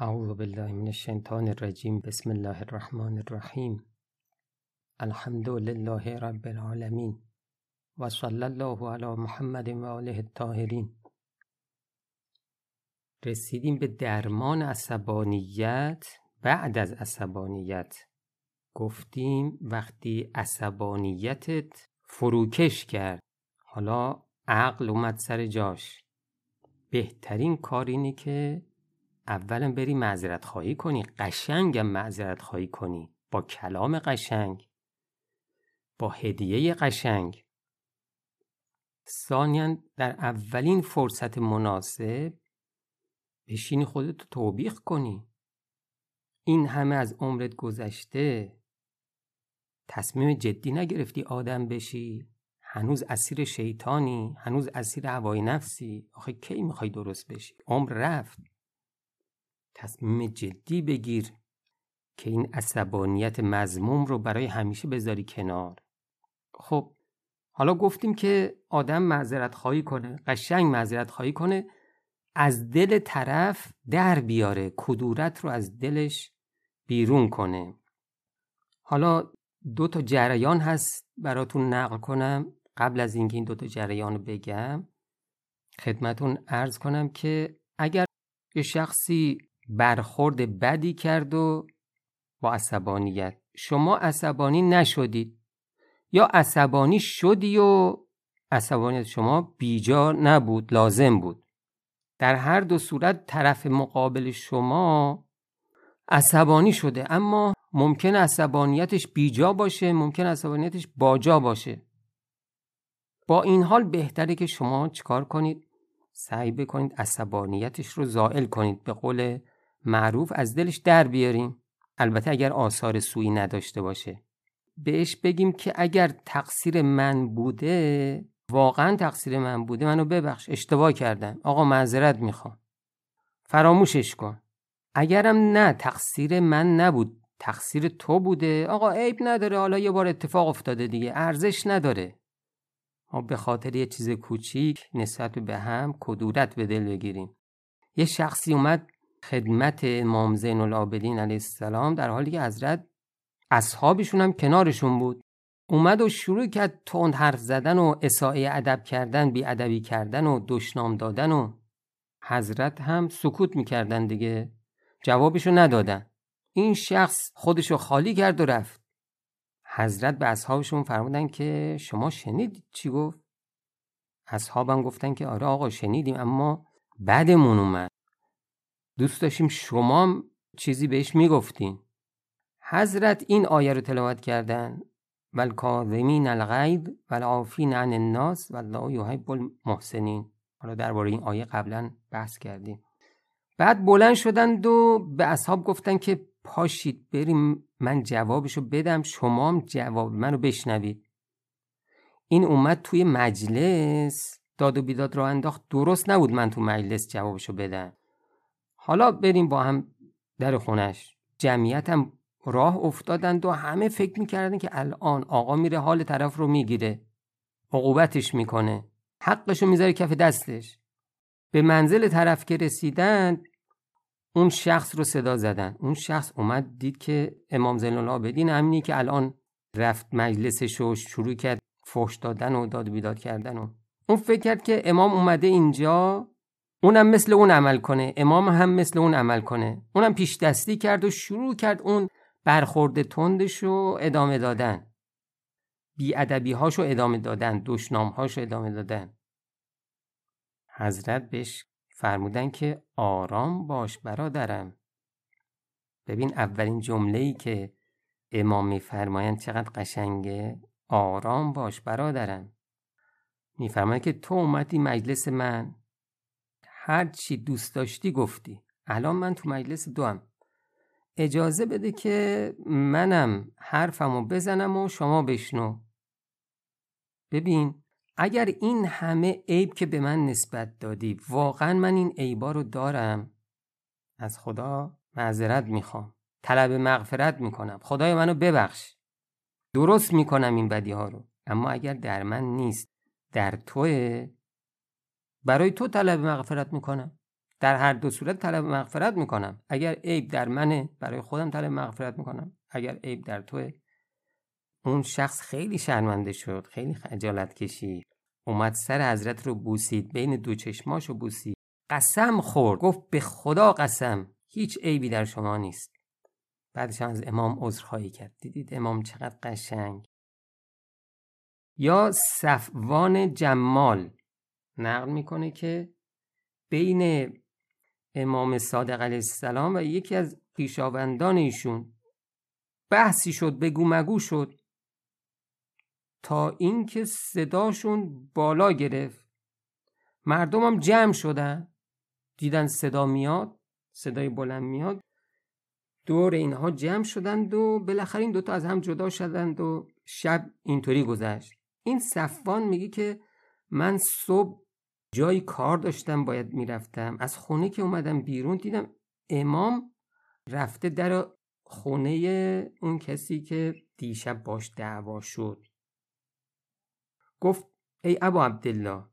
اعوذ بالله من الشیطان الرجیم. بسم الله الرحمن الرحیم. الحمد لله رب العالمین. و صلی الله علی محمد و آله الطاهرین. رسیدیم به درمان عصبانیت بعد از عصبانیت. گفتیم وقتی عصبانیتت فروکش کرد حالا عقل اومد سر جاش. بهترین کار اینه که اولا بری معذرت خواهی کنی قشنگم معذرت خواهی کنی. با کلام قشنگ. با هدیه قشنگ. ثانیا در اولین فرصت مناسب بشینی خودتو توبیخ کنی. این همه از عمرت گذشته. تصمیم جدی نگرفتی آدم بشی. هنوز اسیر شیطانی هنوز اسیر هوای نفسی. آخه کی می‌خوای درست بشی؟ عمر رفت. تصمیم جدی بگیر که این عصبانیت مزموم رو برای همیشه بذاری کنار. خب حالا گفتیم که آدم معذرت خواهی کنه قشنگ معذرت خواهی کنه از دل طرف در بیاره کدورت رو از دلش بیرون کنه. حالا دو تا جریان هست براتون نقل کنم. قبل از اینکه این دو تا جریان رو بگم خدمتون ارز کنم که اگر یه شخصی برخورد بدی کرد و با عصبانیت. شما عصبانی نشدید. یا عصبانی شدی و عصبانیت شما بیجا نبود لازم بود. در هر دو صورت طرف مقابل شما عصبانی شده اما ممکن عصبانیتش بیجا باشه ممکن عصبانیتش باجا باشه. با این حال بهتره که شما چیکار کنید؟ سعی بکنید عصبانیتش رو زائل کنید. به قول معروف از دلش در بیاریم. البته اگر آثار سویی نداشته باشه. بهش بگیم که اگر تقصیر من بوده واقعا تقصیر من بوده منو ببخش اشتباه کردم آقا معذرت می‌خوام. فراموشش کن. اگرم نه تقصیر من نبود تقصیر تو بوده. آقا عیب نداره. حالا یه بار اتفاق افتاده دیگه. ارزش نداره. ما به خاطر یه چیز کوچیک نسبت به هم کدورت به دل بگیریم. یه شخصی اومد خدمت امام زین العابدین علیه السلام در حالی که حضرت اصحابشون هم کنارشون بود. اومد و شروع کرد تند حرف زدن و اساعه ادب کردن بی ادبی کردن و دشنام دادن و حضرت هم سکوت می‌کردن دیگه. جوابشو ندادن. این شخص خودشو خالی کرد و رفت. حضرت به اصحابشون فرمودن که شما شنیدید چی گفت؟ اصحابم گفتن که آره آقا شنیدیم اما بعدمون اومد. دوست داشتیم شما چیزی بهش می‌گفتین. حضرت این آیه رو تلاوت کردن. والکاظمین الغیظ والعافین عن الناس والله یحب المحسنین. حالا درباره این آیه قبلا بحث کردیم. بعد بلند شدند و به اصحاب گفتن که پاشید بریم من جوابشو بدم شما هم جواب منو بشنوید. این اومد توی مجلس داد و بیداد را انداخت. درست نبود من تو مجلس جوابشو بدم. حالا بریم با هم در خونش جمعیت هم راه افتادند و همه فکر می‌کردن که الان آقا میره حال طرف رو می‌گیره. عقوبتش می‌کنه. حقشو می‌ذاره کف دستش. به منزل طرف که رسیدند اون شخص رو صدا زدن. اون شخص اومد دید که امام زین العابدین همینی که الان رفت مجلسش و شروع کرد فحش دادن و داد بیداد کردن و. اون فکر کرد که امام اومده اینجا اونم مثل اون عمل کنه. امام هم مثل اون عمل کنه. اونم پیش دستی کرد و شروع کرد اون برخورد تندش رو ادامه دادن. بی هاشو ادامه دادن. دشنام هاشو ادامه دادن. حضرت بهش فرمودن که آرام باش برادرم. ببین اولین جمله ای که امام میفرمایند چقدر قشنگه. آرام باش برادرم. میفرمایند که تو اومدی مجلس من. هر چی دوست داشتی گفتی. الان من تو مجلس دوم اجازه بده که منم حرفمو بزنم و شما بشنو. ببین اگر این همه عیب که به من نسبت دادی واقعا من این عیبا رو دارم از خدا معذرت می‌خوام. طلب مغفرت می‌کنم. خدای منو ببخش. درست می‌کنم این بدی ها رو. اما اگر در من نیست در توه برای تو طلب مغفرت می‌کنم. در هر دو صورت طلب مغفرت می‌کنم. اگر عیب در منه برای خودم طلب مغفرت می‌کنم. اگر عیب در توه. اون شخص خیلی شرمنده شد خیلی خجالت کشید. اومد سر حضرت رو بوسید بین دو چشماش رو بوسید. قسم خورد. گفت به خدا قسم هیچ عیبی در شما نیست. بعدش از امام عذرخواهی کرد. دیدید امام چقدر قشنگ. یا صفوان جمال. نقل می‌کنه که بین امام صادق علیه السلام و یکی از پیشاوندان ایشون بحثی شد بگو مگو شد تا اینکه صداشون بالا گرفت. مردم هم جمع شدن دیدن صدا میاد صدای بلند میاد دور اینها جمع شدند و بالاخره این دوتا از هم جدا شدند و شب اینطوری گذشت. این صفوان میگه که من صبح جای کار داشتم باید می‌رفتم. از خونه که اومدم بیرون دیدم امام رفته در خونه اون کسی که دیشب باش دعوا شد. گفت ای ابا عبدالله.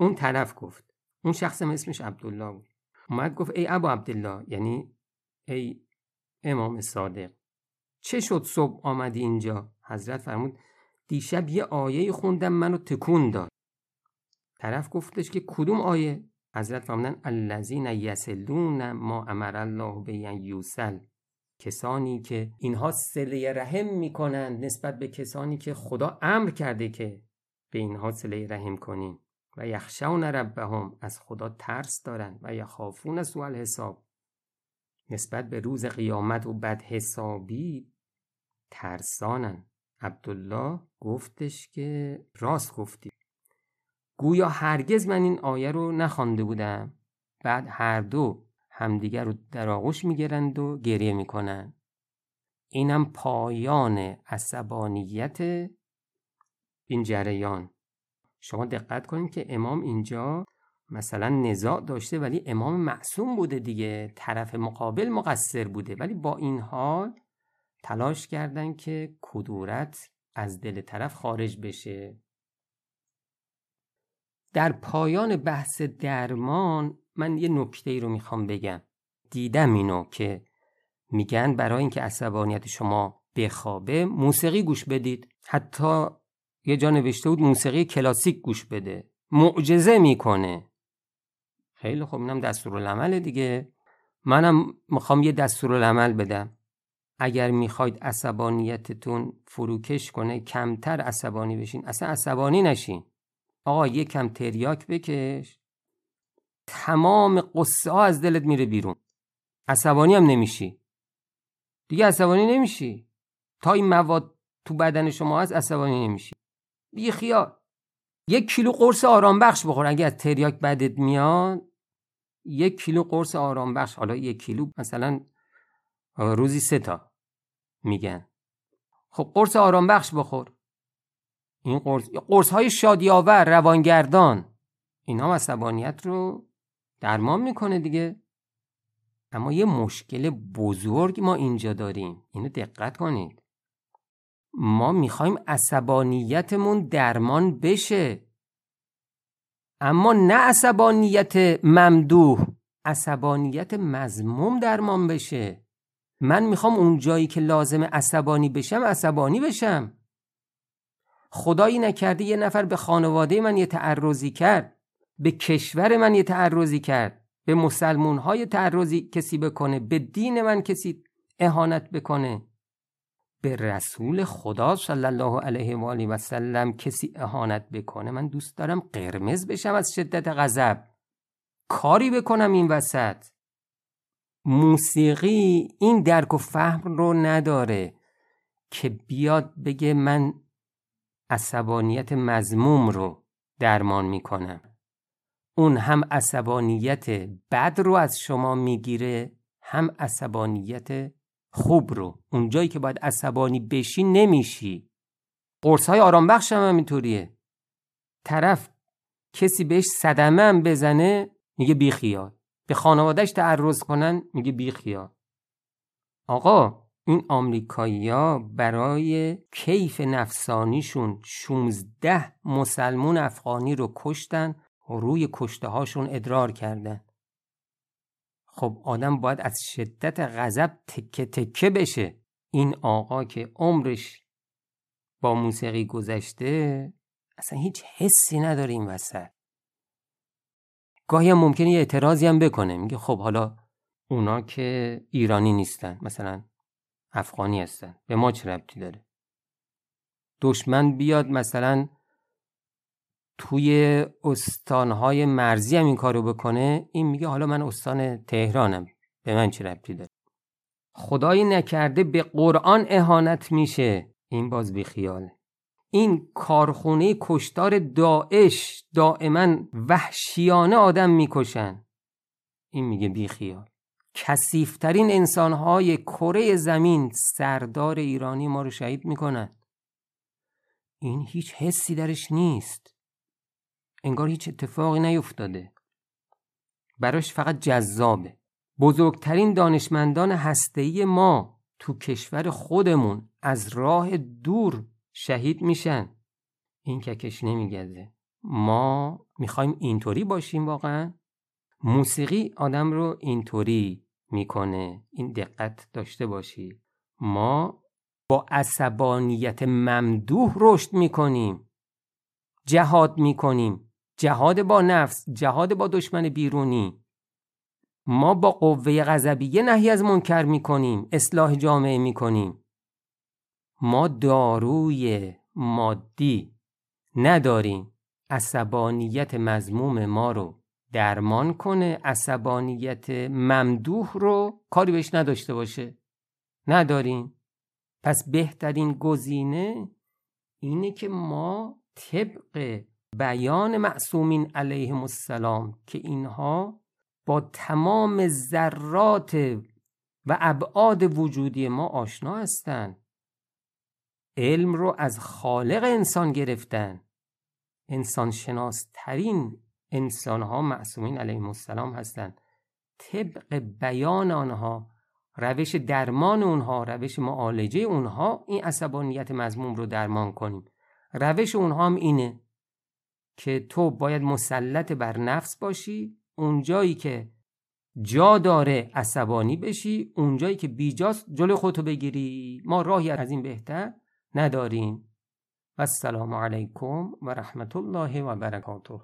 اون طرف گفت. اون شخص اسمش عبدالله بود. اومد گفت ای ابا عبدالله. یعنی ای امام صادق. چه شد صبح آمدی اینجا؟ حضرت فرمود دیشب یه آیه خوندم منو تکون داد. طرف گفتش که کدوم آیه؟ حضرت فرمودن الذین یسلون ما امر الله به یوسل کسانی که اینها سله رحم می‌کنند نسبت به کسانی که خدا امر کرده که به اینها سله رحم کنین و یخشون ربهم. از خدا ترس دارن. و یخافون سوال حساب نسبت به روز قیامت و بد حسابی ترسانن. عبدالله گفتش که راست گفتی. گویا هرگز من این آیه رو نخوانده بودم. بعد هر دو همدیگر رو در آغوش می‌گیرند و گریه می‌کنن اینم پایان عصبانیت این جریان. شما دقت کنید که امام اینجا مثلا نزاع داشته ولی امام معصوم بوده دیگه. طرف مقابل مقصر بوده. ولی با این حال تلاش کردن که کدورت از دل طرف خارج بشه. در پایان بحث درمان من یه نکته ای رو می‌خوام بگم. دیدم اینو که میگن برای اینکه عصبانیت شما بخوابه موسیقی گوش بدید. حتی یه جا نوشته بود موسیقی کلاسیک گوش بده. معجزه می‌کنه. خیلی خب اینم دستورالعمل دیگه. منم می‌خوام یه دستورالعمل بدم. اگر می‌خواید عصبانیتتون فروکش کنه کمتر عصبانی بشین. اصلا عصبانی نشین. آقا یه کم تریاک بکش. تمام قصه ها از دلت میره بیرون. عصبانی هم نمیشی. دیگه عصبانی نمیشی. تا این مواد تو بدن شما هست عصبانی نمیشی. بی خیال یک کیلو قرص آرام بخش بخور. اگه از تریاک بدت میاد یک کیلو قرص آرام بخش حالا یک کیلو مثلا روزی سه تا. میگن. خب قرص آرام بخش بخور. این قرص قرص های شادی آور روانگردان اینا عصبانیت رو درمان می‌کنه دیگه. اما یه مشکل بزرگ ما اینجا داریم. اینو دقت کنید. ما می‌خوایم عصبانیتمون درمان بشه. اما نه عصبانیت ممدوح عصبانیت مزموم درمان بشه. من می‌خوام اون جایی که لازم عصبانی بشم عصبانی بشم. خدایی نکرده یه نفر به خانواده من یه تعرضی کرد به کشور من یه تعرضی کرد به مسلمون های تعرضی کسی بکنه به دین من کسی اهانت بکنه. به رسول خدا صلی الله علیه و آله و سلم کسی اهانت بکنه من دوست دارم قرمز بشم از شدت غضب. کاری بکنم این وسط. موسیقی این درک و فهم رو نداره که بیاد بگه من عصبانیت مزموم رو درمان می‌کنم. اون هم عصبانیت بد رو از شما می‌گیره هم عصبانیت خوب رو. اونجایی که باید عصبانی بشی نمیشی. قرص های آرام بخش هم همینطوریه. طرف کسی بهش صدمه هم بزنه میگه بیخیال. به خانوادهش تعرض کنن میگه بیخیال. آقا این آمریکایی‌ها برای کیف نفسانیشون 16 مسلمون افغانی رو کشتن و روی کشته هاشون ادرار کردن. خب آدم باید از شدت غضب تکه تکه بشه. این آقا که عمرش با موسیقی گذشته اصلا هیچ حسی نداره این وسط. گاهی هم ممکنه یه اعتراضی هم بکنه. میگه خب حالا اونا که ایرانی نیستن مثلا افغانی هستن. به ما چه ربطی داره؟ دشمن بیاد مثلا توی استانهای مرزی هم این کارو بکنه؟ این میگه حالا من استان تهرانم. به من چه ربطی داره؟ خدایی نکرده به قرآن اهانت میشه. این باز بیخیاله این کارخونه کشتار داعش دائما وحشیانه آدم می‌کشن. این میگه بیخیال کسیفترین انسانهای کره زمین سردار ایرانی ما رو شهید می‌کنن. این هیچ حسی درش نیست. انگار هیچ اتفاقی نیفتاده. براش فقط جذابه. بزرگترین دانشمندان هسته‌ای ما تو کشور خودمون از راه دور شهید میشن. این ککش نمیگزه. ما می‌خوایم اینطوری باشیم واقعا. موسیقی آدم رو اینطوری می‌کنه. این دقت داشته باشی. ما با عصبانیت ممدوح رشد می‌کنیم. جهاد می‌کنیم. جهاد با نفس جهاد با دشمن بیرونی. ما با قوه غضبیه نهی از منکر می‌کنیم اصلاح جامعه می‌کنیم. ما داروی مادی نداریم. عصبانیت مزموم ما رو. درمان کنه عصبانیت ممدوح رو کاری بهش نداشته باشه. نداریم. پس بهترین گزینه اینه که ما طبق بیان معصومین علیهم السلام که اینها با تمام ذرات و ابعاد وجودی ما آشنا هستند علم رو از خالق انسان گرفتن. انسان شناسترین انسان ها معصومین علیهم السلام هستند. طبق بیان آنها روش درمان اونها روش معالجه اونها این عصبانیت مضموم رو درمان کنیم. روش اونها هم اینه که تو باید مسلط بر نفس باشی اونجایی که جا داره عصبانی بشی اونجایی که بیجاست جلو خودتو بگیری. ما راهی از این بهتر نداریم. و السلام علیکم و رحمت الله و برکاته.